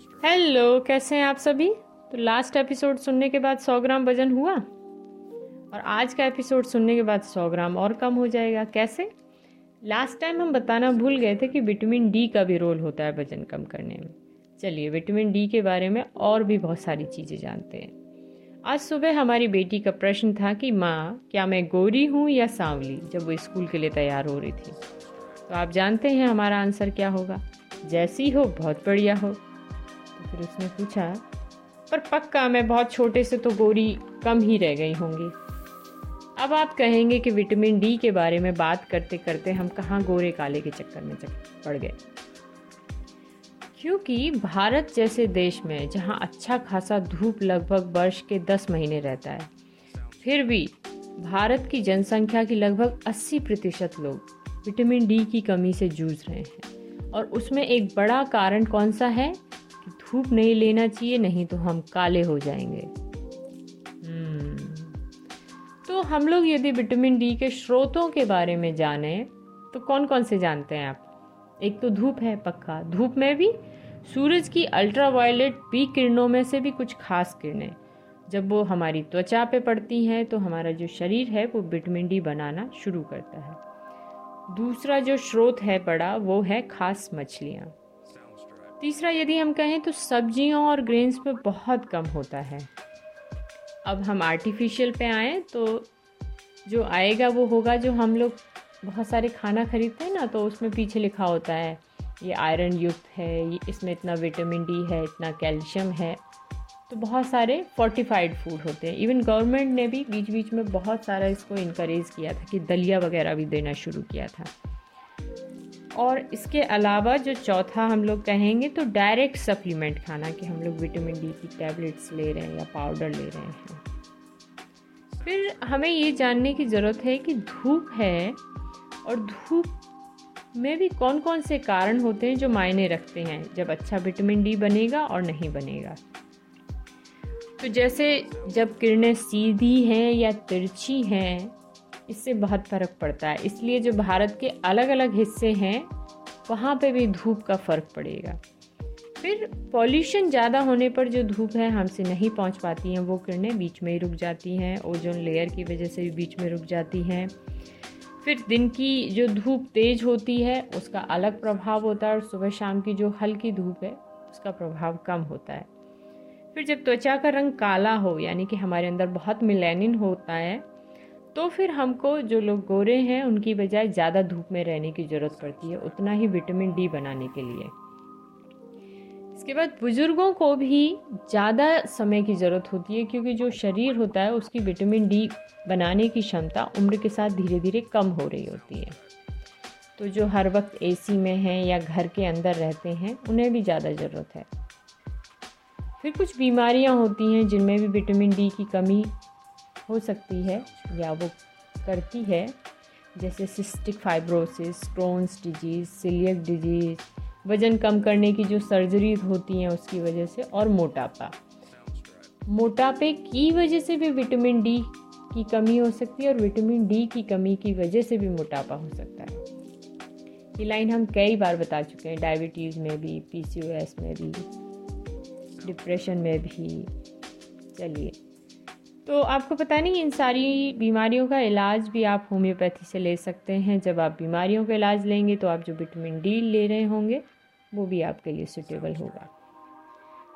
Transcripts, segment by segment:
Hello कैसे हैं आप सभी? तो लास्ट एपिसोड सुनने के बाद 100 ग्राम वज़न हुआ? और आज का एपिसोड सुनने के बाद 100 ग्राम और कम हो जाएगा, कैसे? लास्ट टाइम हम बताना भूल गए थे कि विटामिन डी का भी रोल होता है वज़न कम करने में। चलिए विटामिन डी के बारे में और भी बहुत सारी चीज़ें जानते हैं। आज सुबह हमारी बेटी का प्रश्न था कि, माँ, क्या मैं गोरी हूँ या सांवली? जब वो स्कूल के लिए तैयार हो रही थी। तो आप जानते हैं हमारा आंसर क्या होगा? जैसी हो, बहुत बढ़िया हो। फिर उसने पूछा, पर पक्का मैं बहुत छोटे से तो गोरी कम ही रह गई होंगी। अब आप कहेंगे कि विटामिन डी के बारे में बात करते करते हम कहाँ गोरे काले के चक्कर में पड़ गए? क्योंकि भारत जैसे देश में जहाँ अच्छा खासा धूप लगभग वर्ष के 10 महीने रहता है, फिर भी भारत की जनसंख्या की लगभग 80 प्रतिशत लोग विटामिन डी की कमी से जूझ रहे हैं। और उसमें एक बड़ा कारण कौन सा है? धूप नहीं लेना चाहिए नहीं तो हम काले हो जाएँगे। हम्म, तो हम लोग यदि विटामिन डी के स्रोतों के बारे में जाने तो कौन कौन से जानते हैं आप? एक तो धूप है पक्का। धूप में भी सूरज की अल्ट्रावायलेट बी किरणों में से भी कुछ खास किरणें। जब वो हमारी त्वचा पे पड़ती हैं तो हमारा जो शरीर है वो विटामिन डी बनाना शुरू करता है। दूसरा जो स्रोत है बड़ा वो है खास मछलियाँ। तीसरा, यदि हम कहें तो सब्जियों और ग्रेन्स में बहुत कम होता है। अब हम आर्टिफिशियल पे आए तो जो आएगा वो होगा जो हम लोग बहुत सारे खाना खरीदते हैं ना तो उसमें पीछे लिखा होता है, ये आयरन युक्त है, ये इसमें इतना विटामिन डी है, इतना कैल्शियम है। तो बहुत सारे फोर्टिफाइड फ़ूड होते हैं। इवन गवर्नमेंट ने भी बीच बीच में बहुत सारा इसको इनक्रेज किया था कि दलिया वगैरह भी देना शुरू किया था। और इसके अलावा जो चौथा हम लोग कहेंगे तो डायरेक्ट सप्लीमेंट खाना कि हम लोग विटामिन डी की टैबलेट्स ले रहे हैं या पाउडर ले रहे हैं। फिर हमें ये जानने की ज़रूरत है कि धूप है और धूप में भी कौन कौन से कारण होते हैं जो मायने रखते हैं, जब अच्छा विटामिन डी बनेगा और नहीं बनेगा। तो जैसे जब किरणें सीधी हैं या तिरछी हैं इससे बहुत फ़र्क पड़ता है। इसलिए जो भारत के अलग अलग हिस्से हैं, वहाँ पे भी धूप का फ़र्क पड़ेगा। फिर पॉल्यूशन ज़्यादा होने पर जो धूप है, हमसे नहीं पहुँच पाती हैं, वो किरणें बीच में ही रुक जाती हैं, ओजोन लेयर की वजह से भी बीच में रुक जाती हैं। फिर दिन की जो धूप तेज़ होती है, उसका अलग प्रभाव होता है और सुबह शाम की जो हल्की धूप है, उसका प्रभाव कम होता है। फिर जब त्वचा का रंग काला हो, यानी कि हमारे अंदर बहुत मिलेनिन होता है तो फिर हमको जो लोग गोरे हैं, उनकी बजाय ज़्यादा धूप में रहने की ज़रूरत पड़ती है, उतना ही विटामिन डी बनाने के लिए। इसके बाद बुज़ुर्गों को भी ज़्यादा समय की ज़रूरत होती है, क्योंकि जो शरीर होता है, उसकी विटामिन डी बनाने की क्षमता उम्र के साथ धीरे धीरे कम हो रही होती है। तो जो हर वक्त एसी में हैं या घर के अंदर रहते हैं, उन्हें भी ज़्यादा ज़रूरत है। फिर कुछ बीमारियाँ होती हैं, जिनमें भी विटामिन डी की कमी हो सकती है या वो करती है, जैसे cystic fibrosis Crohn's disease coeliac disease वज़न कम करने की जो सर्जरी होती हैं उसकी वजह से और मोटापा। मोटापे की वजह से भी विटामिन डी की कमी हो सकती है और विटामिन डी की कमी की वजह से भी मोटापा हो सकता है। ये लाइन हम कई बार बता चुके हैं डायबिटीज़ में भी पीसीओएस में भी डिप्रेशन में भी। चलिए। तो आपको पता नहीं, इन सारी बीमारियों का इलाज भी आप होम्योपैथी से ले सकते हैं। जब आप बीमारियों का इलाज लेंगे तो आप जो विटामिन डी ले रहे होंगे, वो भी आपके लिए सुटेबल होगा।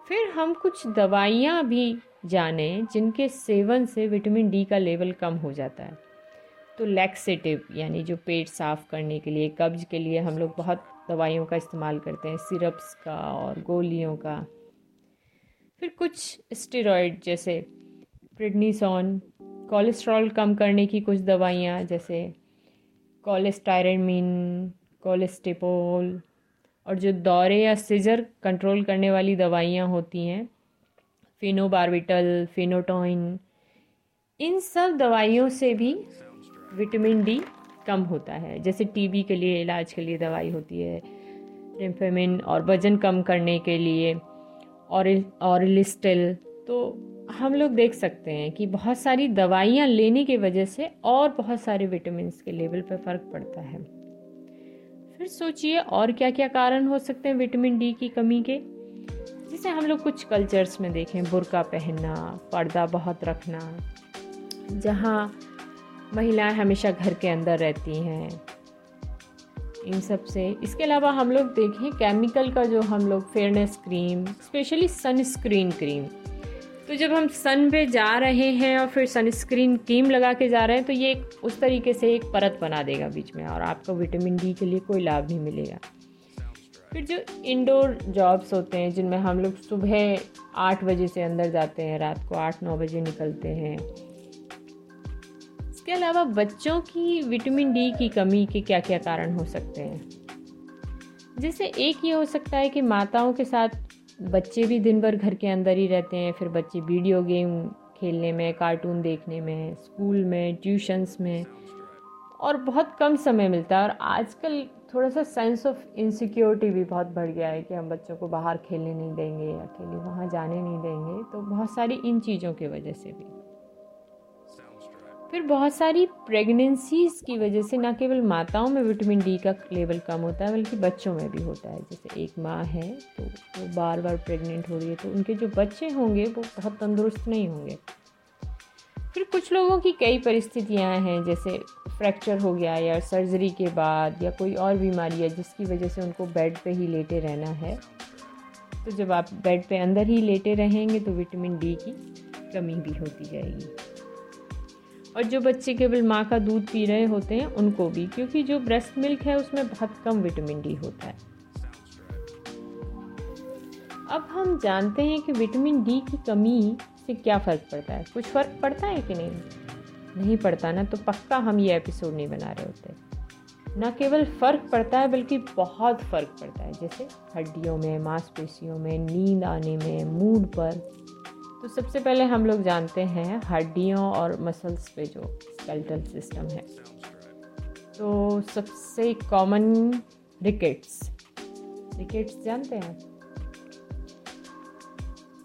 फिर हम कुछ दवाइयाँ भी जानें, जिनके सेवन से विटामिन डी का लेवल कम हो जाता है। तो लैक्सेटिव यानी जो पेट साफ़ करने के लिए, कब्ज के लिए हम लोग बहुत दवाइयों का इस्तेमाल करते हैं सिरप्स का और गोलियों का। फिर कुछ स्टेरॉयड जैसे प्रिडनीसॉन कोलेस्ट्रॉल कम करने की कुछ दवाइयाँ, जैसे कोलेस्टायरमिन कोलेस्टेपोल और जो दौरे या सीजर कंट्रोल करने वाली दवाइयाँ होती हैं फिनोबार्बिटल फिनोटोइन इन सब दवाइयों से भी विटामिन डी कम होता है। जैसे टीबी के लिए इलाज के लिए दवाई होती है रिम्फेमिन और वज़न कम करने के लिए और ऑरिलिस्टिल तो हम लोग देख सकते हैं कि बहुत सारी दवाइयाँ लेने की वजह से और बहुत सारे विटामिन के लेवल पर फ़र्क पड़ता है। फिर सोचिए और क्या क्या कारण हो सकते हैं विटामिन डी की कमी के। जैसे हम लोग कुछ कल्चर्स में देखें, बुरका पहनना, पर्दा बहुत रखना, जहाँ महिलाएँ हमेशा घर के अंदर रहती हैं, इन सबसे। इसके अलावा हम लोग देखें केमिकल का जो हम लोग fairness cream specially sunscreen cream तो जब हम सन पे जा रहे हैं और फिर सनस्क्रीन क्रीम लगा के जा रहे हैं तो ये उस तरीके से एक परत बना देगा बीच में और आपको विटामिन डी के लिए कोई लाभ नहीं मिलेगा। फिर जो इंडोर जॉब्स होते हैं, जिनमें हम लोग सुबह आठ बजे से अंदर जाते हैं, रात को आठ नौ बजे निकलते हैं, इसके अलावा बच्चों की विटामिन डी की कमी के क्या क्या कारण हो सकते हैं? जैसे एक ये हो सकता है कि माताओं के साथ बच्चे भी दिन भर घर के अंदर ही रहते हैं, फिर बच्चे वीडियो गेम खेलने में कार्टून देखने में स्कूल में ट्यूशन्स में, और बहुत कम समय मिलता है। और आजकल थोड़ा सा सेंस ऑफ़ इनसिक्योरिटी भी बहुत बढ़ गया है कि हम बच्चों को बाहर खेलने नहीं देंगे, अकेले वहाँ जाने नहीं देंगे तो बहुत सारी इन चीज़ों की वजह से भी। फिर बहुत सारी प्रेगनेंसीज की वजह से ना केवल माताओं में विटामिन डी का लेवल कम होता है, बल्कि बच्चों में भी होता है। जैसे एक माँ है तो वो बार बार प्रेग्नेंट हो रही है तो उनके जो बच्चे होंगे, वो बहुत तंदुरुस्त नहीं होंगे। फिर कुछ लोगों की कई परिस्थितियाँ हैं, जैसे फ्रैक्चर हो गया या सर्जरी के बाद या कोई और बीमारी है, जिसकी वजह से उनको बेड पे ही लेटे रहना है। तो जब आप बेड पे अंदर ही लेटे रहेंगे तो विटामिन डी की कमी भी होती जाएगी। और जो बच्चे केवल माँ का दूध पी रहे होते हैं, उनको भी, क्योंकि जो ब्रेस्ट मिल्क है, उसमें बहुत कम विटामिन डी होता है। अब हम जानते हैं कि विटामिन डी की कमी से क्या फ़र्क पड़ता है। कुछ फ़र्क पड़ता है कि नहीं? नहीं पड़ता ना तो पक्का हम ये एपिसोड नहीं बना रहे होते। ना केवल फ़र्क पड़ता है, बल्कि बहुत फ़र्क पड़ता है। जैसे हड्डियों में, मांसपेशियों में, नींद आने में मूड पर। तो सबसे पहले हम लोग जानते हैं हड्डियों और मसल्स पे जो स्केल्टल सिस्टम है। तो सबसे कॉमन रिकेट्स रिकेट्स जानते हैं?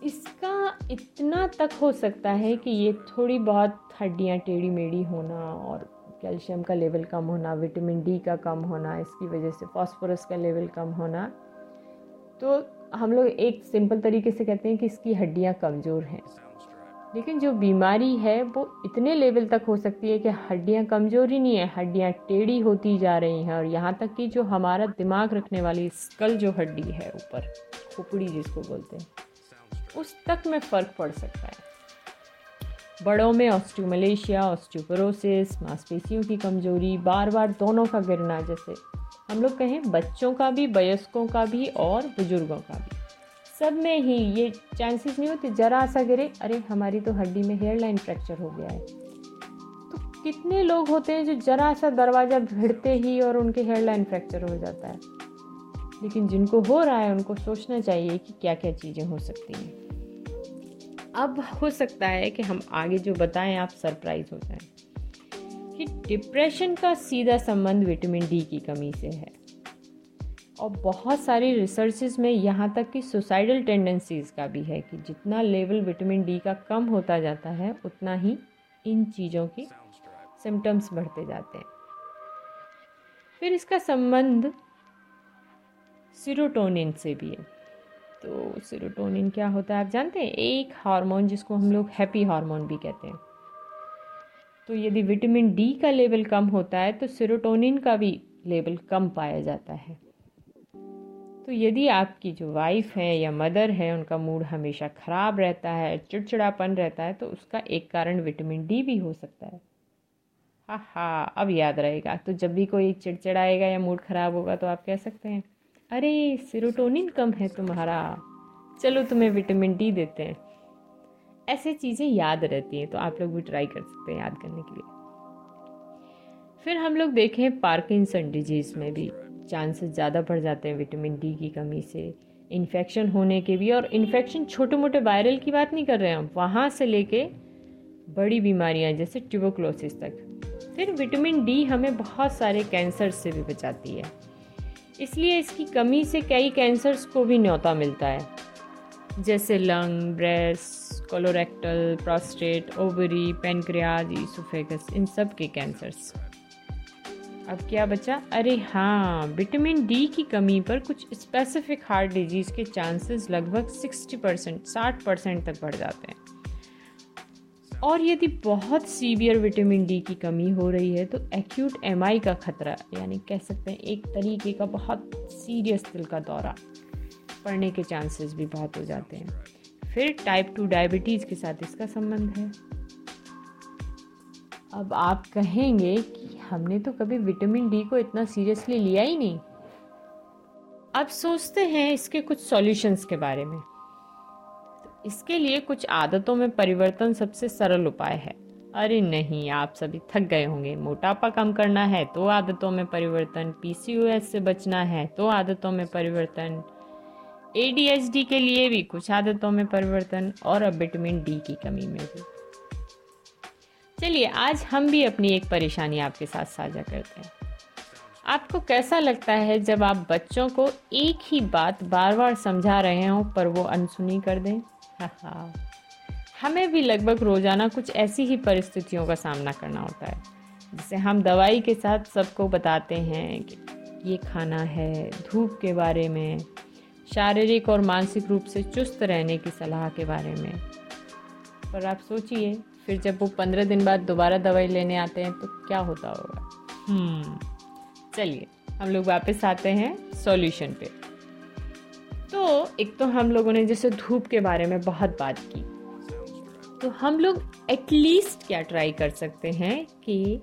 इसका इतना तक हो सकता है कि ये थोड़ी बहुत हड्डियाँ टेढ़ी मेढ़ी होना और कैल्शियम का लेवल कम होना, विटामिन डी का कम होना, इसकी वजह से फॉस्फोरस का लेवल कम होना। तो हम लोग एक सिंपल तरीके से कहते हैं कि इसकी हड्डियाँ कमज़ोर हैं। लेकिन जो बीमारी है, वो इतने लेवल तक हो सकती है कि हड्डियाँ कमज़ोर ही नहीं है, हड्डियाँ टेढ़ी होती जा रही हैं और यहाँ तक कि जो हमारा दिमाग रखने वाली स्कल जो हड्डी है ऊपर, खोपड़ी जिसको बोलते हैं, उस तक में फ़र्क पड़ सकता है। बड़ों में ऑस्टियोमलेशिया ऑस्टियोपोरोसिस मांसपेशियों की कमज़ोरी बार बार दोनों का गिरना जैसे हम लोग कहें बच्चों का भी, वयस्कों का भी और बुज़ुर्गों का भी। सब में ही ये चांसेस नहीं होते, ज़रा सा गिरे, अरे हमारी तो हड्डी में हेयर लाइन फ्रैक्चर हो गया है। तो कितने लोग होते हैं जो ज़रा सा दरवाज़ा भिड़ते ही और उनके हेयर लाइन फ्रैक्चर हो जाता है। लेकिन जिनको हो रहा है, उनको सोचना चाहिए कि क्या क्या चीज़ें हो सकती हैं। अब हो सकता है कि हम आगे जो बताएँ, आप सरप्राइज़ हो जाएँ। कि डिप्रेशन का सीधा संबंध विटामिन डी की कमी से है। और बहुत सारी रिसर्चेज में यहाँ तक कि सुसाइडल टेंडेंसीज़ का भी है कि जितना लेवल विटामिन डी का कम होता जाता है, उतना ही इन चीज़ों की सिम्टम्स बढ़ते जाते हैं। फिर इसका संबंध सीरोटोनिन से भी है। तो सीरोटोनिन क्या होता है आप जानते हैं? एक हार्मोन जिसको हम लोग हैप्पी हार्मोन भी कहते हैं। तो यदि विटामिन डी का लेवल कम होता है तो सिरोटोनिन का भी लेवल कम पाया जाता है। तो यदि आपकी जो वाइफ है या मदर है, उनका मूड हमेशा ख़राब रहता है, चिड़चिड़ापन रहता है तो उसका एक कारण विटामिन डी भी हो सकता है। हा हा अब याद रहेगा। तो जब भी कोई चिड़चिड़ाएगा या मूड ख़राब होगा तो आप कह सकते हैं, अरे सिरोटोनिन कम है तुम्हारा। चलो तुम्हें विटामिन डी देते हैं। ऐसे चीज़ें याद रहती हैं तो आप लोग भी ट्राई कर सकते हैं याद करने के लिए। फिर हम लोग देखें पार्किंसन डिज़ीज़ में भी चांसेस ज़्यादा बढ़ जाते हैं विटामिन डी की कमी से इन्फेक्शन होने के भी, और इन्फेक्शन छोटे मोटे वायरल की बात नहीं कर रहे हैं हम, वहाँ से लेके बड़ी बीमारियाँ जैसे ट्यूबोक्लोसिस तक। फिर विटामिन डी हमें बहुत सारे कैंसर से भी बचाती है। इसलिए इसकी कमी से कई कैंसर्स को भी न्योता मिलता है। जैसे lung breast colorectal prostate ovary pancreas oesophagus इन सब के कैंसर्स अब क्या बचा? अरे हाँ विटामिन डी की कमी पर कुछ स्पेसिफिक हार्ट डिज़ीज़ के चांसेस लगभग 60 परसेंट साठ परसेंट तक बढ़ जाते हैं। और यदि बहुत सीवियर विटामिन डी की कमी हो रही है तो एक्यूट एमआई का खतरा, यानी कह सकते हैं एक तरीके का बहुत सीरियस दिल का दौरा। पड़ने के चांसेस भी बहुत हो जाते हैं। फिर टाइप टू डायबिटीज़ के साथ इसका संबंध है। अब आप कहेंगे कि हमने तो कभी विटामिन डी को इतना सीरियसली लिया ही नहीं। अब सोचते हैं इसके कुछ सॉल्यूशंस के बारे में। तो इसके लिए कुछ आदतों में परिवर्तन सबसे सरल उपाय है। अरे नहीं, आप सभी थक गए होंगे। मोटापा कम करना है तो आदतों में परिवर्तन पीसीओएस से बचना है तो आदतों में परिवर्तन। एडीएचडी के लिए भी कुछ आदतों में परिवर्तन और अब विटामिन डी की कमी में भी चलिए, आज हम भी अपनी एक परेशानी आपके साथ साझा करते हैं। आपको कैसा लगता है जब आप बच्चों को एक ही बात बार बार समझा रहे हो पर वो अनसुनी कर दें? हमें भी लगभग रोज़ाना कुछ ऐसी ही परिस्थितियों का सामना करना होता है, जिसे हम दवाई के साथ सबको बताते हैं कि ये खाना है, धूप के बारे में शारीरिक और मानसिक रूप से चुस्त रहने की सलाह के बारे में। पर आप सोचिए फिर जब वो पंद्रह दिन बाद दोबारा दवाई लेने आते हैं तो क्या होता होगा? हम्म, चलिए हम लोग वापस आते हैं सॉल्यूशन पे। तो एक तो हम लोगों ने जैसे धूप के बारे में बहुत बात की। तो हम लोग एटलीस्ट क्या ट्राई कर सकते हैं कि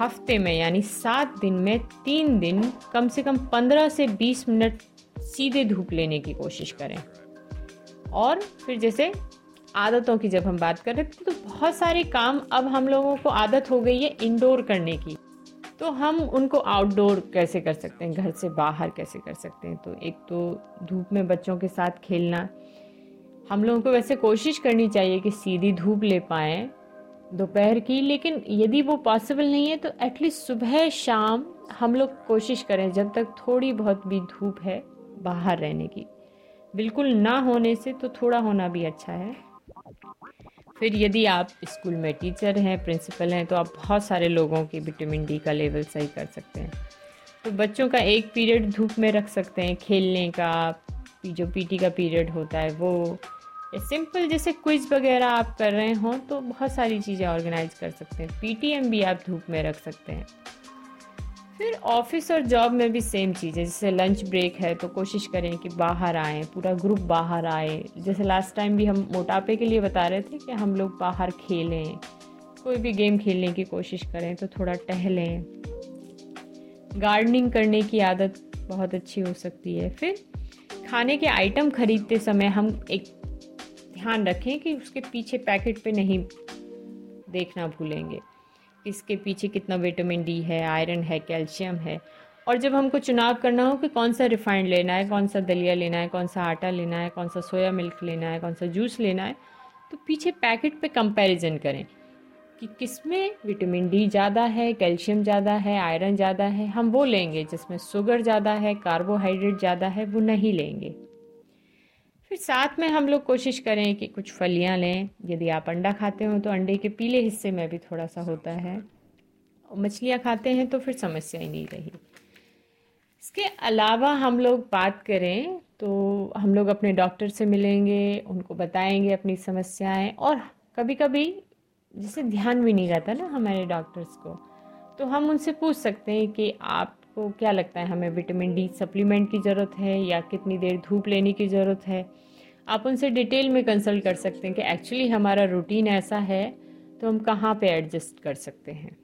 हफ़्ते में यानी सात दिन में तीन दिन कम से कम पंद्रह से बीस मिनट सीधे धूप लेने की कोशिश करें। और फिर जैसे आदतों की जब हम बात कर तो बहुत सारे काम अब हम लोगों को आदत हो गई है इंडोर करने की। तो हम उनको आउटडोर कैसे कर सकते हैं? घर से बाहर कैसे कर सकते हैं? तो एक तो धूप में बच्चों के साथ खेलना। हम लोगों को वैसे कोशिश करनी चाहिए कि सीधी धूप ले पाए दोपहर की, लेकिन यदि वो पॉसिबल नहीं है तो एटलीस्ट सुबह शाम हम लोग कोशिश करें, जब तक थोड़ी बहुत भी धूप है। बाहर रहने की। बिल्कुल ना होने से तो थोड़ा होना भी अच्छा है। फिर यदि आप स्कूल में टीचर हैं, प्रिंसिपल हैं तो आप बहुत सारे लोगों की विटामिन डी का लेवल सही कर सकते हैं। तो बच्चों का एक पीरियड धूप में रख सकते हैं, खेलने का जो पीटी का पीरियड होता है, वो। सिंपल जैसे क्विज वगैरह आप कर रहे हों तो बहुत सारी चीज़ें ऑर्गेनाइज कर सकते हैं। पीटीएम भी आप धूप में रख सकते हैं। फिर ऑफ़िस और जॉब में भी सेम चीज़ है जैसे लंच ब्रेक है तो कोशिश करें कि बाहर आएँ, पूरा ग्रुप बाहर आए। जैसे लास्ट टाइम भी हम मोटापे के लिए बता रहे थे कि हम लोग बाहर खेलें, कोई भी गेम खेलने की कोशिश करें तो थोड़ा टहलें। गार्डनिंग करने की आदत बहुत अच्छी हो सकती है। फिर खाने के आइटम खरीदते समय हम एक ध्यान रखें कि उसके पीछे पैकेट पे नहीं देखना भूलेंगे। इसके पीछे कितना विटामिन डी है, आयरन है, कैल्शियम है? और जब हमको चुनाव करना हो कि कौन सा रिफाइंड लेना है, कौन सा दलिया लेना है, कौन सा आटा लेना है, कौन सा सोया मिल्क लेना है, कौन सा जूस लेना है तो पीछे पैकेट पे कंपैरिजन करें कि किसमें विटामिन डी ज़्यादा है, कैल्शियम ज़्यादा है, आयरन ज़्यादा है, हम वो लेंगे जिसमें शुगर ज़्यादा है, कार्बोहाइड्रेट ज़्यादा है, वो नहीं लेंगे। फिर साथ में हम लोग कोशिश करें कि कुछ फलियाँ लें। यदि आप अंडा खाते हो तो अंडे के पीले हिस्से में भी थोड़ा सा होता है। मछलियाँ खाते हैं तो फिर समस्या ही नहीं रही। इसके अलावा हम लोग बात करें तो हम लोग अपने डॉक्टर से मिलेंगे, उनको बताएँगे अपनी समस्याएँ। और कभी कभी जैसे ध्यान भी नहीं रहता ना हमारे डॉक्टर्स को तो हम उनसे पूछ सकते हैं कि आपको क्या लगता है हमें विटामिन डी सप्लीमेंट की ज़रूरत है या कितनी देर धूप लेने की ज़रूरत है? आप उनसे डिटेल में कंसल्ट कर सकते हैं कि एक्चुअली हमारा रूटीन ऐसा है तो हम कहाँ पे एडजस्ट कर सकते हैं?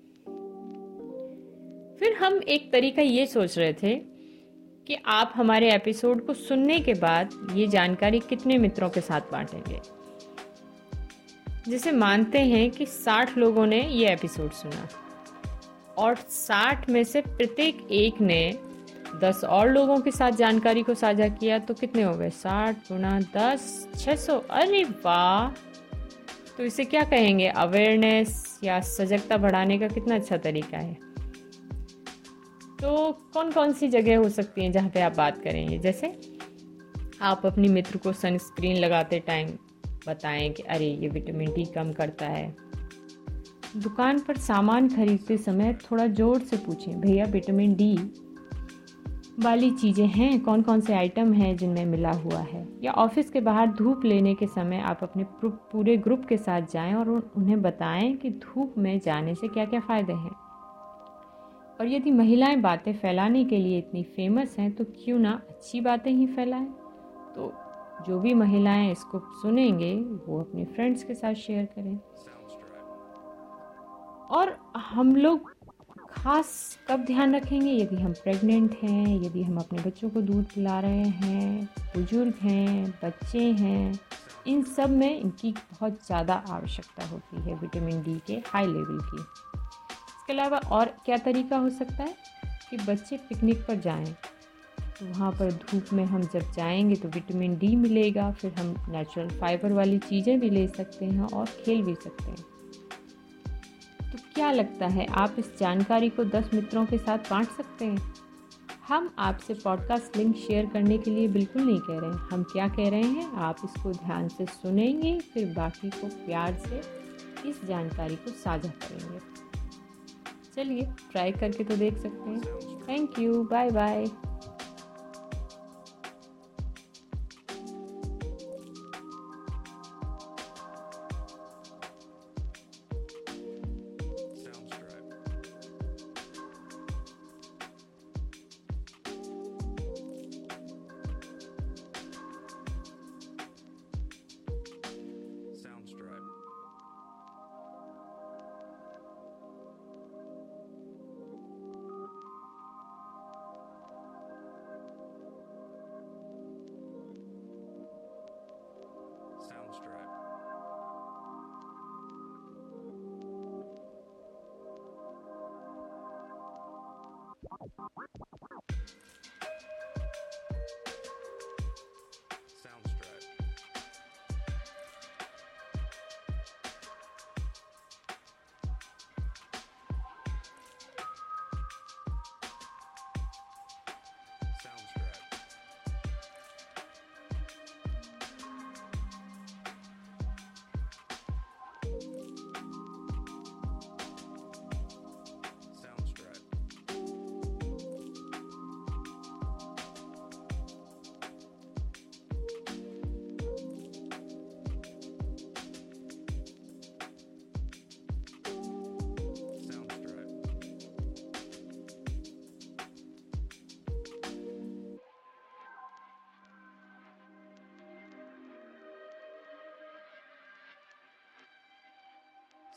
फिर हम एक तरीका ये सोच रहे थे कि आप हमारे एपिसोड को सुनने के बाद ये जानकारी कितने मित्रों के साथ बांटेंगे। जिसे मानते हैं कि 60 लोगों ने ये एपिसोड सुना। और 60 में से प्रत्येक एक ने दस और लोगों के साथ जानकारी को साझा किया तो कितने हो गए? साठ गुना दस छः अरे वाह! तो इसे क्या कहेंगे? अवेयरनेस या सजगता बढ़ाने का कितना अच्छा तरीका है। तो कौन कौन सी जगह हो सकती हैं जहाँ पे आप बात करेंगे? जैसे आप अपनी मित्र को सनस्क्रीन लगाते टाइम बताएँ कि, अरे, ये विटामिन डी कम करता है। दुकान पर सामान खरीदते समय थोड़ा ज़ोर से पूछें, भैया विटामिन डी वाली चीज़ें हैं? कौन कौन से आइटम हैं जिनमें मिला हुआ है? या ऑफ़िस के बाहर धूप लेने के समय आप अपने पूरे ग्रुप के साथ जाएँ और उन्हें बताएँ कि धूप में जाने से क्या क्या फ़ायदे हैं। और यदि महिलाएँ बातें फैलाने के लिए इतनी फ़ेमस हैं तो क्यों ना अच्छी बातें ही फैलाएँ? तो जो भी महिलाएँ इसको सुनेंगे, वो अपने फ्रेंड्स के साथ शेयर करें। और हम लोग खास कब ध्यान रखेंगे यदि हम प्रेग्नेंट हैं, यदि हम अपने बच्चों को दूध पिला रहे हैं, बुज़ुर्ग हैं, बच्चे हैं, इन सब में इनकी बहुत ज़्यादा आवश्यकता होती है विटामिन डी के हाई लेवल की। इसके अलावा और क्या तरीका हो सकता है? कि बच्चे पिकनिक पर जाएँ तो वहाँ पर धूप में हम जब जाएँगे तो विटामिन डी मिलेगा, फिर हम नेचुरल फाइबर वाली चीज़ें भी ले सकते हैं और खेल भी सकते हैं। क्या लगता है? आप इस जानकारी को 10 मित्रों के साथ बांट सकते हैं। हम आपसे पॉडकास्ट लिंक शेयर करने के लिए बिल्कुल नहीं कह रहे हैं। हम क्या कह रहे हैं? आप इसको ध्यान से सुनेंगे, फिर बाकी को प्यार से इस जानकारी को साझा करेंगे। चलिए ट्राई करके तो देख सकते हैं। Thank you bye bye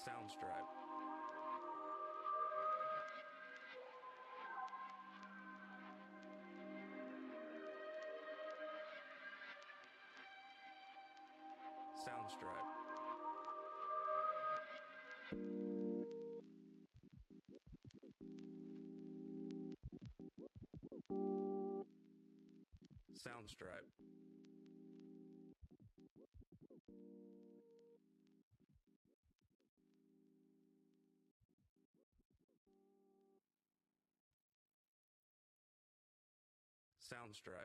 Soundstripe. Soundstripe. Soundstripe. downstrike.